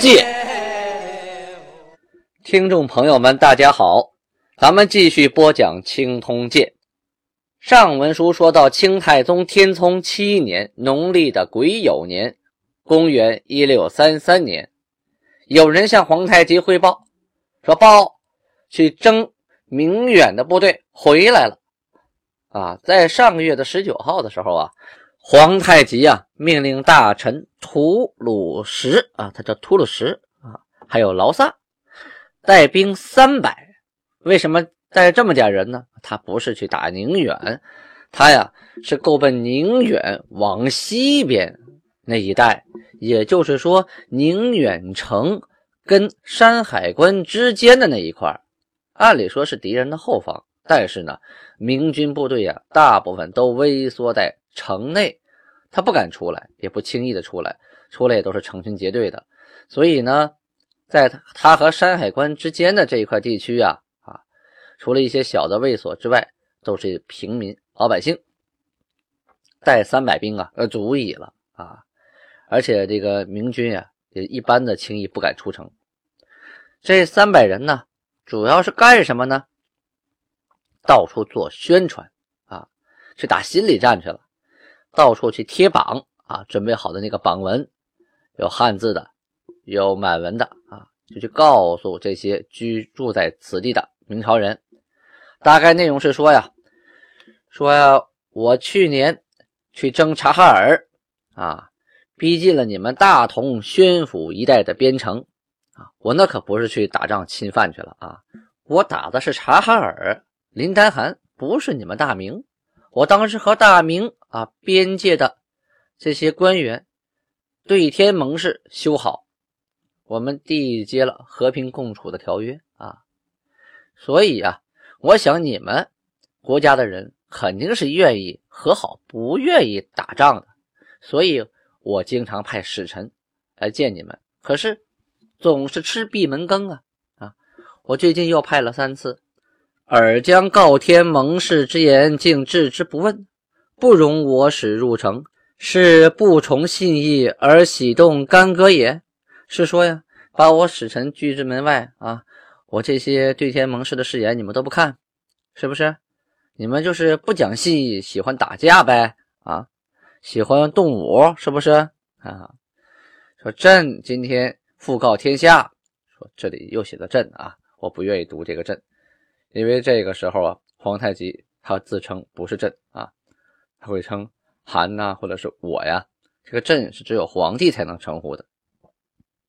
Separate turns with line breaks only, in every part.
鉴》。听众朋友们，大家好，咱们继续播讲《清通鉴》。上文书说到清太宗天聪七年农历的癸酉年，公元一六三三年，有人向皇太极汇报说：“报去征明远的部队回来了。”啊，在上个月的十九号的时候啊，皇太极啊命令大臣吐鲁什啊，他叫吐鲁什啊，还有劳萨。带兵三百，为什么带这么点人呢？他不是去打宁远，他呀是够奔宁远往西边那一带，也就是说宁远城跟山海关之间的那一块，按理说是敌人的后方，但是呢，明军部队呀大部分都微缩在城内，他不敢出来，也不轻易的出来，出来也都是成群结队的，所以呢。在他和山海关之间的这一块地区啊，啊，除了一些小的卫所之外，都是平民老百姓。带三百兵啊，呃，足矣了啊！而且这个明军啊，也一般的轻易不敢出城。这三百人呢，主要是干什么呢？到处做宣传啊，去打心理战去了。到处去贴榜啊，准备好的那个榜文，有汉字的。有满文的啊，就去告诉这些居住在此地的明朝人，大概内容是说呀，说呀，我去年去征察哈尔啊，逼近了你们大同、宣府一带的边城啊，我那可不是去打仗侵犯去了啊，我打的是察哈尔、林丹汗，不是你们大明。我当时和大明啊边界的这些官员对天盟誓修好。我们缔结了和平共处的条约啊，所以啊，我想你们国家的人肯定是愿意和好，不愿意打仗的，所以我经常派使臣来见你们。可是总是吃闭门羹啊啊！我最近又派了三次，尔将告天盟誓之言竟置之不问，不容我使入城，是不从信义而喜动干戈也。是说呀，把我使臣拒之门外啊！我这些对天盟誓的誓言你们都不看，是不是？你们就是不讲信义，喜欢打架呗啊？喜欢动武是不是啊？说朕今天复告天下，说这里又写的朕啊，我不愿意读这个朕，因为这个时候啊，皇太极他自称不是朕啊，他会称韩呐，或者是我呀，这个朕是只有皇帝才能称呼的。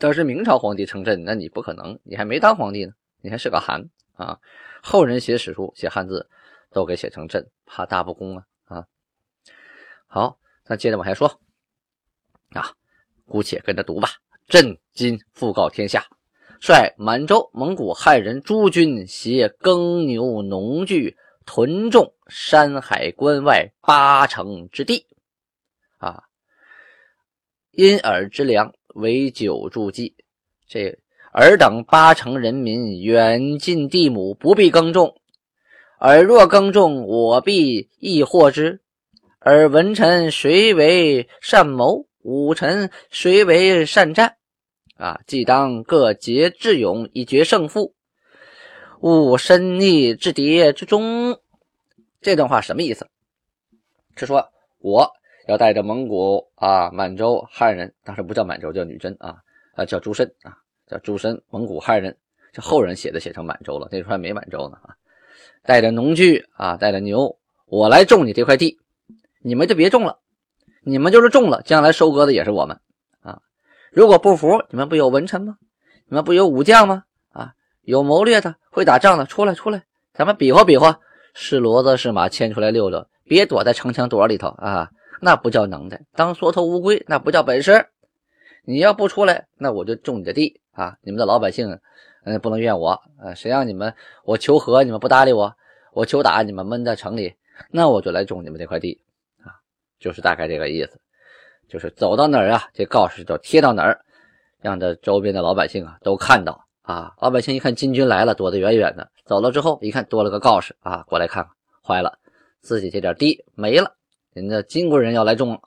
要是明朝皇帝称朕，那你不可能，你还没当皇帝呢，你还是个韩啊。后人写史书、写汉字，都给写成朕，怕大不公啊啊。好，那接着往下说啊，姑且跟着读吧。朕今复告天下，率满洲、蒙古、汉人诸军，携耕牛、农具，屯众山海关外八城之地啊，因尔之粮。为久助计，这尔等八成人民远近地亩不必耕种，尔若耕种，我必亦获之。而文臣谁为善谋？武臣谁为善战？啊，既当各竭智勇以决胜负，勿深逆之敌之中。这段话什么意思？是说我。要带着蒙古啊、满洲汉人，当时不叫满洲，叫女真啊，啊叫朱身啊，叫朱身，蒙古汉人，这后人写的写成满洲了，那时候还没满洲呢啊。带着农具啊，带着牛，我来种你这块地，你们就别种了，你们就是种了，将来收割的也是我们啊。如果不服，你们不有文臣吗？你们不有武将吗？有谋略的，会打仗的，出来出来，咱们比划比划，是骡子是马，牵出来溜溜，别躲在城墙垛里头啊。那不叫能耐，当缩头乌龟那不叫本事。你要不出来，那我就种你的地啊！你们的老百姓，嗯，不能怨我，呃，谁让你们我求和你们不搭理我，我求打你们闷在城里，那我就来种你们这块地啊！就是大概这个意思，就是走到哪儿啊，这告示就贴到哪儿，让这周边的老百姓啊都看到啊。老百姓一看金军来了，躲得远远的，走了之后一看多了个告示啊，过来看看，坏了，自己这点地没了，人家金国人要来种了。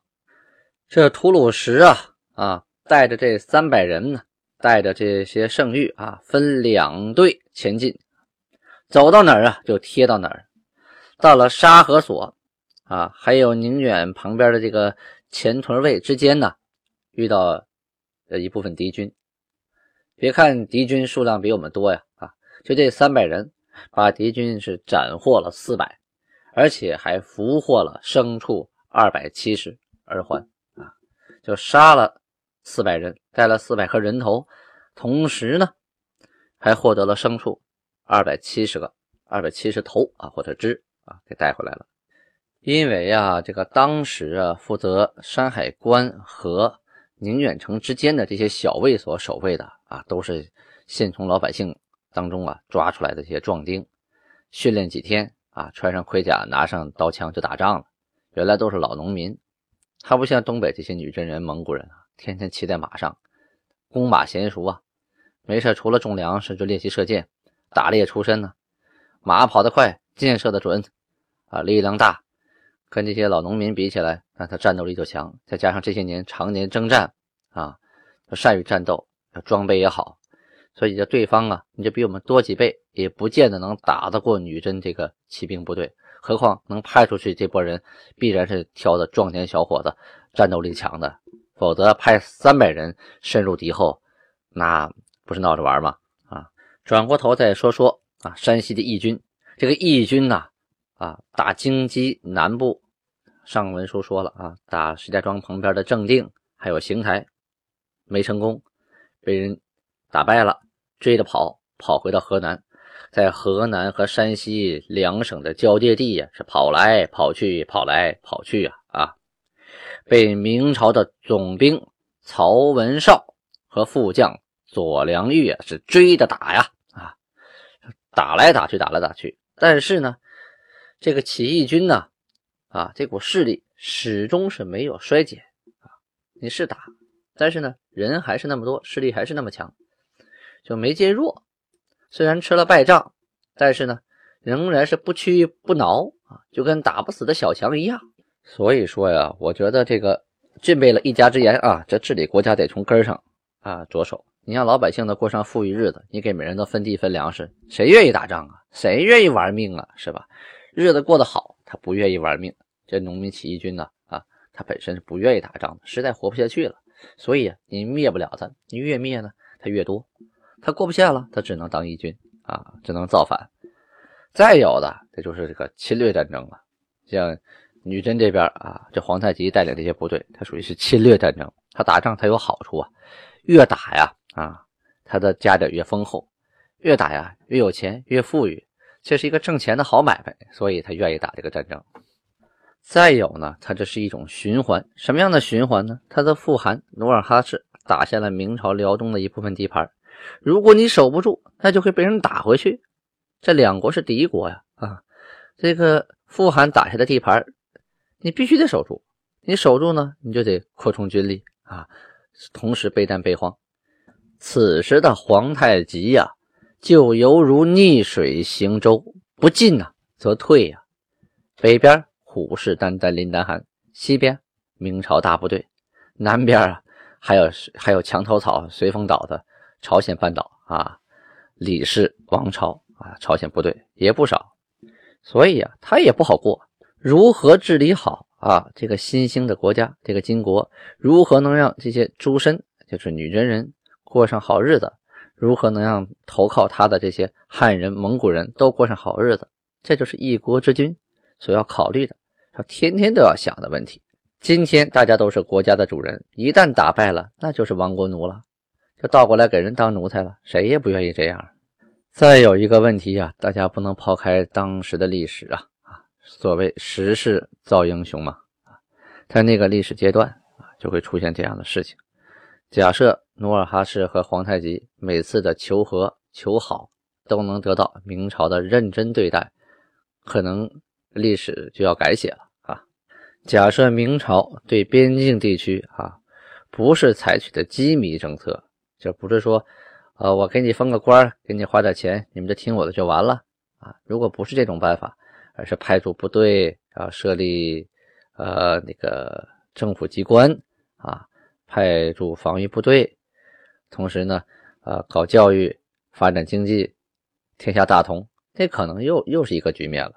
这吐鲁什啊啊，带着这三百人呢，带着这些圣域啊，分两队前进，走到哪儿啊就贴到哪儿。到了沙河所啊，还有宁远旁边的这个前屯卫之间呢，遇到呃一部分敌军。别看敌军数量比我们多呀啊，就这三百人，把敌军是斩获了四百，而且还俘获了牲畜二百七十而还。就杀了四百人，带了四百颗人头，同时呢，还获得了牲畜二百七十个，二百七十头啊，或者只啊，给带回来了。因为啊，这个当时啊，负责山海关和宁远城之间的这些小卫所守卫的啊，都是现从老百姓当中啊抓出来的这些壮丁，训练几天啊，穿上盔甲，拿上刀枪就打仗了。原来都是老农民。他不像东北这些女真人、蒙古人啊，天天骑在马上，弓马娴熟啊，没事除了种粮食就练习射箭，打猎出身呢。马跑得快，箭射得准，啊，力量大，跟这些老农民比起来，那他战斗力就强。再加上这些年常年征战啊，善于战斗，装备也好，所以这对方啊，你就比我们多几倍，也不见得能打得过女真这个骑兵部队。何况能派出去这波人，必然是挑的壮年小伙子，战斗力强的。否则派三百人深入敌后，那不是闹着玩吗？啊！转过头再说说啊，山西的义军，这个义军呐，啊，打京畿南部，上文书说了啊，打石家庄旁边的正定，还有邢台，没成功，被人打败了，追着跑，跑回到河南。在河南和山西两省的交界地呀，是跑来跑去，跑来跑去啊啊！被明朝的总兵曹文绍和副将左良玉啊是追着打呀啊，打来打去，打来打去。但是呢，这个起义军呢啊，这股势力始终是没有衰减啊。你是打，但是呢，人还是那么多，势力还是那么强，就没见弱。虽然吃了败仗，但是呢，仍然是不屈不挠啊，就跟打不死的小强一样。所以说呀，我觉得这个具备了一家之言啊，这治理国家得从根上啊着手。你让老百姓呢过上富裕日子，你给每人都分地分粮食，谁愿意打仗啊？谁愿意玩命啊？是吧？日子过得好，他不愿意玩命。这农民起义军呢啊，他本身是不愿意打仗的，实在活不下去了。所以啊，你灭不了他，你越灭呢，他越多。他过不下了，他只能当义军啊，只能造反。再有的，这就是这个侵略战争了。像女真这边啊，这皇太极带领这些部队，他属于是侵略战争。他打仗他有好处啊，越打呀啊，他的家底越丰厚，越打呀越有钱越富裕，这是一个挣钱的好买卖，所以他愿意打这个战争。再有呢，它这是一种循环，什么样的循环呢？它的富汗努尔哈赤打下了明朝辽东的一部分地盘。如果你守不住，那就会被人打回去。这两国是敌国呀，啊，这个富汗打下的地盘，你必须得守住。你守住呢，你就得扩充军力啊，同时备战备荒。此时的皇太极呀，就犹如逆水行舟，不进呐则退呀。北边虎视眈眈，林丹汗；西边明朝大部队，南边啊还有还有墙头草随风倒的。朝鲜半岛啊，李氏王朝啊，朝鲜部队也不少，所以啊，他也不好过。如何治理好啊这个新兴的国家，这个金国？如何能让这些诸身，就是女真人过上好日子？如何能让投靠他的这些汉人、蒙古人都过上好日子？这就是一国之君所要考虑的，他天天都要想的问题。今天大家都是国家的主人，一旦打败了，那就是亡国奴了。就倒过来给人当奴才了，谁也不愿意这样。再有一个问题啊，大家不能抛开当时的历史啊啊，所谓时势造英雄嘛，在那个历史阶段啊，就会出现这样的事情。假设努尔哈赤和皇太极每次的求和求好都能得到明朝的认真对待，可能历史就要改写了啊。假设明朝对边境地区啊不是采取的机密政策，就不是说，呃，我给你封个官，给你花点钱，你们就听我的就完了啊。如果不是这种办法，而是派出部队啊，设立呃那个政府机关啊。派驻防御部队，同时呢，呃，搞教育、发展经济，天下大同，这可能又又是一个局面了。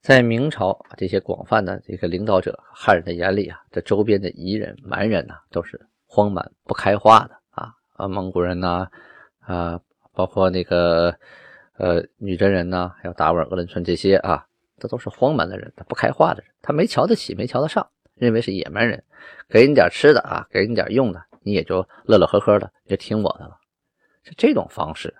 在明朝这些广泛的这个领导者汉人的眼里啊，这周边的彝人、蛮人呐，都是荒蛮不开化的啊啊，蒙古人呐，啊，包括那个呃女真人呐，还有达斡尔、鄂伦春这些啊，这都是荒蛮的人，他不开化的人，他没瞧得起，没瞧得上。认为是野蛮人，给你点吃的啊，给你点用的，你也就乐乐呵呵的就听我的了，是这种方式。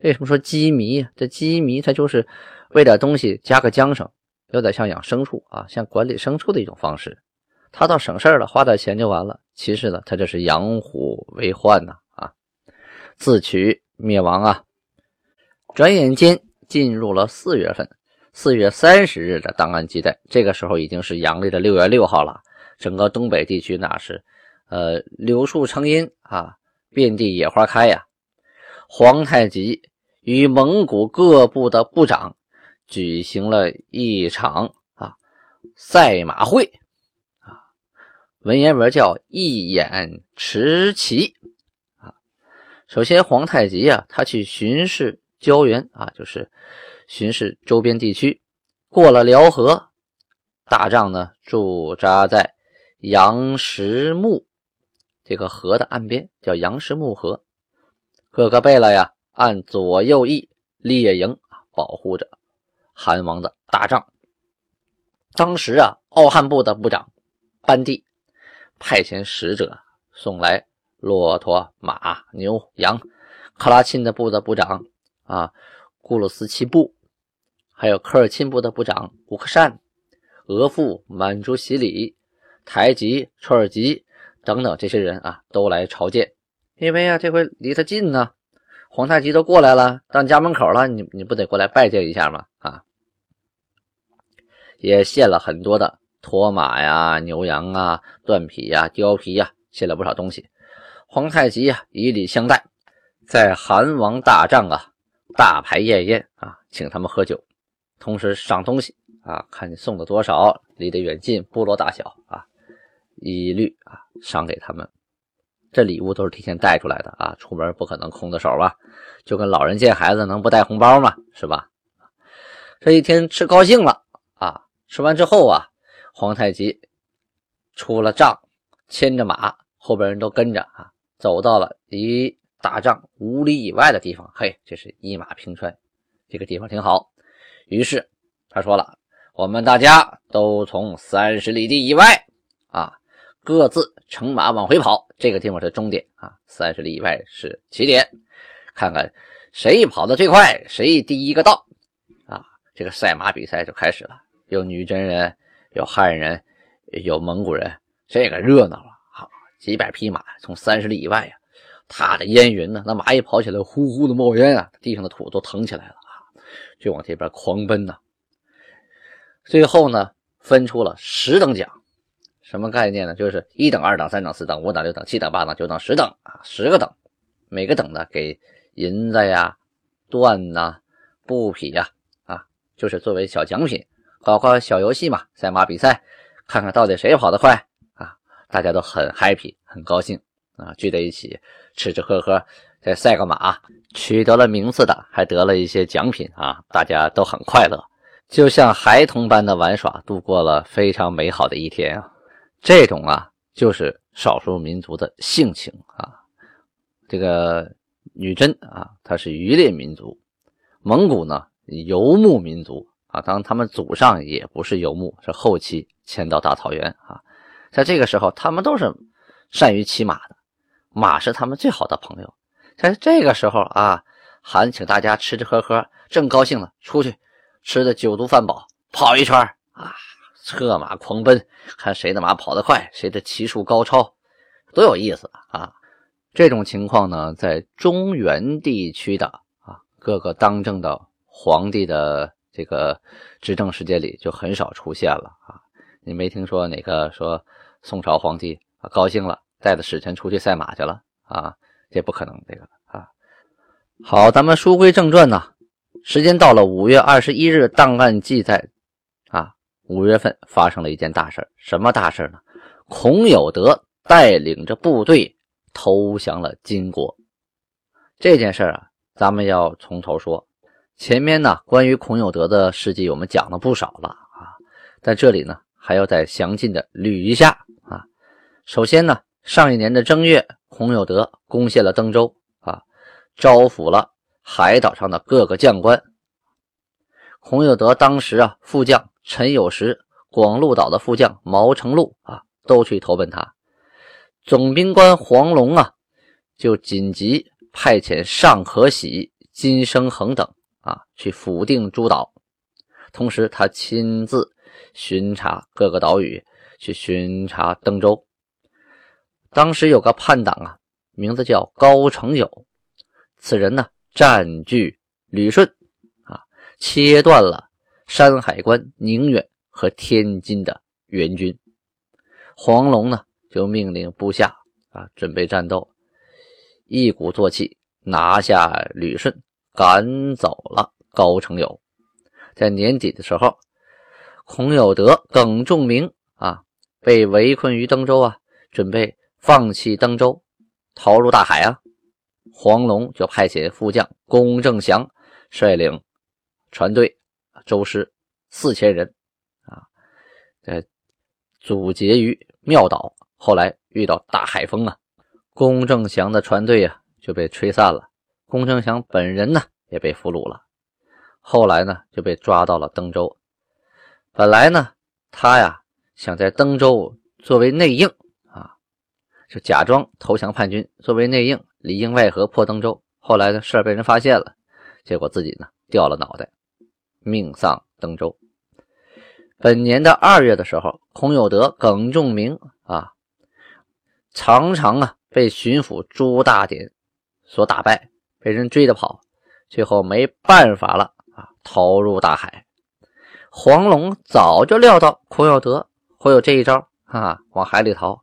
为什么说鸡迷？这鸡迷它就是喂点东西加个缰绳，有点像养牲畜啊，像管理牲畜的一种方式。他倒省事了，花点钱就完了。其实呢，他这是养虎为患呐啊，自取灭亡啊。转眼间进入了四月份。四月三十日的档案记载，这个时候已经是阳历的六月六号了。整个东北地区那是，呃，柳树成荫啊，遍地野花开呀。皇太极与蒙古各部的部长举行了一场啊赛马会啊，文言文叫一眼持旗啊。首先，皇太极啊，他去巡视胶原啊，就是。巡视周边地区，过了辽河，大帐呢驻扎在杨石木这个河的岸边，叫杨石木河。各个贝勒呀，按左右翼列营保护着韩王的大帐。当时啊，奥汉部的部长班第派遣使者送来骆驼、马、牛、羊。克拉沁的部的部长啊，古鲁斯齐部。还有科尔沁部的部长古克善、额驸满珠喜里、台吉、绰尔吉等等这些人啊，都来朝见。因为啊，这回离他近呢，皇太极都过来了，到你家门口了，你你不得过来拜见一下吗？啊，也献了很多的驼马呀、牛羊啊、缎皮呀、貂皮呀，献了不少东西。皇太极啊，以礼相待，在韩王大帐啊，大排宴宴啊，请他们喝酒。同时赏东西啊，看你送的多少，离得远近，部落大小啊，一律啊赏给他们。这礼物都是提前带出来的啊，出门不可能空着手吧？就跟老人见孩子能不带红包吗？是吧？这一天吃高兴了啊，吃完之后啊，皇太极出了帐，牵着马，后边人都跟着啊，走到了离大帐五里以外的地方。嘿，这是一马平川，这个地方挺好。于是他说了：“我们大家都从三十里地以外啊，各自乘马往回跑。这个地方是终点啊，三十里以外是起点。看看谁跑得最快，谁第一个到啊！这个赛马比赛就开始了。有女真人，有汉人，有蒙古人，这个热闹了啊！几百匹马从三十里以外呀，踏着烟云呢，那马一跑起来，呼呼的冒烟啊，地上的土都腾起来了啊。”就往这边狂奔呐！最后呢，分出了十等奖，什么概念呢？就是一等、二等、三等、四等、五等、六等、七等、八等、九等、十等啊，十个等，每个等呢给银子呀、缎呐、布匹呀啊，就是作为小奖品，搞个小游戏嘛，赛马比赛，看看到底谁跑得快啊！大家都很 happy，很高兴啊，聚在一起吃吃喝喝。再赛个马，取得了名次的还得了一些奖品啊！大家都很快乐，就像孩童般的玩耍，度过了非常美好的一天啊！这种啊，就是少数民族的性情啊。这个女真啊，它是渔猎民族；蒙古呢，游牧民族啊。当他们祖上也不是游牧，是后期迁到大草原啊。在这个时候，他们都是善于骑马的，马是他们最好的朋友。在这个时候啊，韩请大家吃吃喝喝，正高兴呢，出去吃的酒足饭饱，跑一圈啊，策马狂奔，看谁的马跑得快，谁的骑术高超。多有意思啊！这种情况呢，在中原地区的啊各个当政的皇帝的这个执政时间里就很少出现了啊。你没听说哪个说宋朝皇帝啊高兴了，带着使臣出去赛马去了啊？这不可能，这个啊。好，咱们书归正传呢，时间到了五月二十一日，档案记载啊，五月份发生了一件大事什么大事呢？孔有德带领着部队投降了金国。这件事啊，咱们要从头说。前面呢，关于孔有德的事迹我们讲了不少了啊，在这里呢。还要再详尽的捋一下啊。首先呢，上一年的正月，孔有德攻陷了登州啊，招抚了海岛上的各个将官。孔有德当时啊，副将陈有时、广鹿岛的副将毛成禄啊，都去投奔他。总兵官黄龙啊，就紧急派遣尚可喜、金生恒等啊，去抚定诸岛，同时他亲自。巡查各个岛屿，去巡查登州。当时有个叛党啊，名字叫高成友。此人呢，占据旅顺啊，切断了山海关、宁远和天津的援军。黄龙呢，就命令部下啊，准备战斗，一鼓作气拿下旅顺，赶走了高成友。在年底的时候。孔有德、耿仲明啊，被围困于登州啊，准备放弃登州，逃入大海啊。黄龙就派遣副将龚正祥率领船队，舟师四千人啊，在阻截于庙岛。后来遇到大海风啊，龚正祥的船队啊就被吹散了，龚正祥本人呢也被俘虏了。后来呢就被抓到了登州。本来呢，他呀想在登州作为内应啊，就假装投降叛军，作为内应里应外合破登州。后来呢，事儿被人发现了，结果自己呢掉了脑袋，命丧登州。本年的二月的时候，孔有德、耿仲明啊，常常啊被巡抚朱大典所打败，被人追着跑，最后没办法了啊，逃入大海。黄龙早就料到孔有德会有这一招，哈，往海里逃，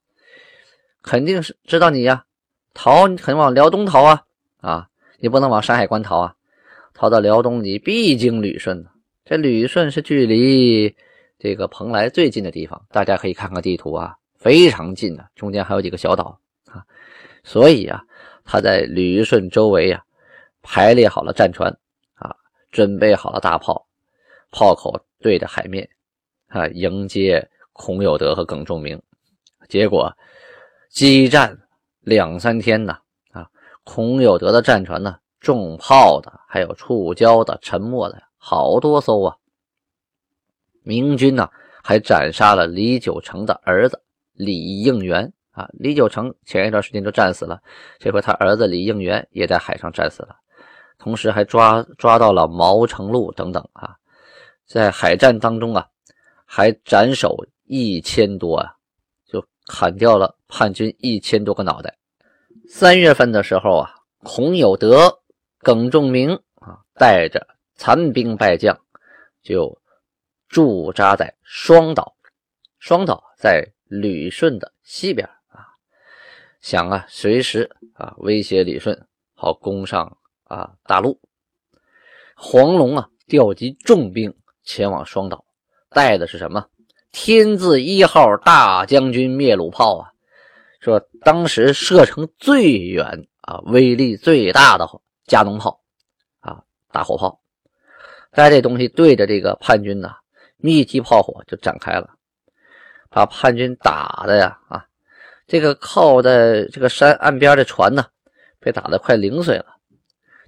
肯定是知道你呀，逃你肯定往辽东逃啊，啊，你不能往山海关逃啊，逃到辽东你必经旅顺这旅顺是距离这个蓬莱最近的地方，大家可以看看地图啊，非常近的，中间还有几个小岛啊，所以啊，他在旅顺周围呀排列好了战船啊，准备好了大炮。炮口对着海面，啊，迎接孔有德和耿仲明。结果激战两三天呢，啊，孔有德的战船呢，重炮的，还有触礁的、沉没的，好多艘啊。明军呢，还斩杀了李九成的儿子李应元啊。李九成前一段时间就战死了，这回他儿子李应元也在海上战死了。同时还抓抓到了毛成禄等等啊。在海战当中啊，还斩首一千多啊，就砍掉了叛军一千多个脑袋。三月份的时候啊，孔有德、耿仲明啊，带着残兵败将，就驻扎在双岛。双岛在旅顺的西边啊，想啊，随时啊威胁旅顺，好攻上啊大陆。黄龙啊，调集重兵。前往双岛，带的是什么？天字一号大将军灭鲁炮啊！说当时射程最远啊，威力最大的加农炮啊，大火炮。带这东西对着这个叛军呐，密集炮火就展开了，把叛军打的呀啊！这个靠在这个山岸边的船呢，被打得快零碎了。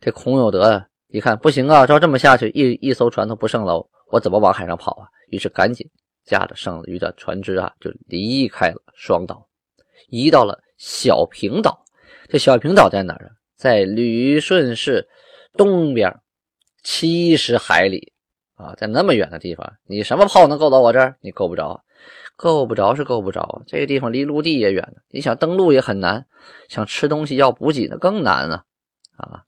这孔有德一看不行啊，照这么下去，一一艘船都不剩了。我怎么往海上跑啊？于是赶紧驾着剩余的船只啊，就离开了双岛，移到了小平岛。这小平岛在哪儿啊？在旅顺市东边七十海里啊，在那么远的地方，你什么炮能够到我这儿？你够不着，够不着是够不着。这个地方离陆地也远你想登陆也很难，想吃东西要补给那更难啊！啊，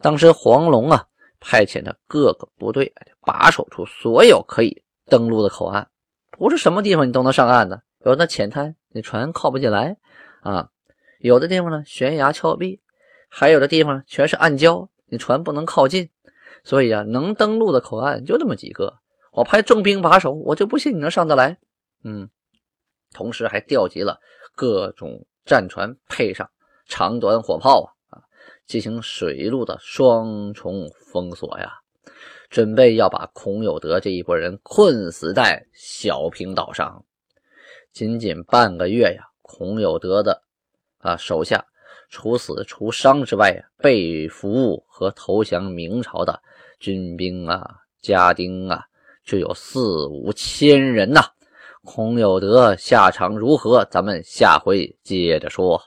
当时黄龙啊，派遣的各个部队把守住所有可以登陆的口岸，不是什么地方你都能上岸的。有的浅滩，你船靠不进来啊；有的地方呢，悬崖峭壁，还有的地方全是暗礁，你船不能靠近。所以啊，能登陆的口岸就那么几个。我派重兵把守，我就不信你能上得来。嗯，同时还调集了各种战船，配上长短火炮啊，进行水陆的双重封锁呀，准备要把孔有德这一拨人困死在小平岛上。仅仅半个月呀，孔有德的啊手下除死除伤之外呀，被俘和投降明朝的。军兵啊，家丁啊，就有四五千人呐。孔有德下场如何？咱们下回接着说。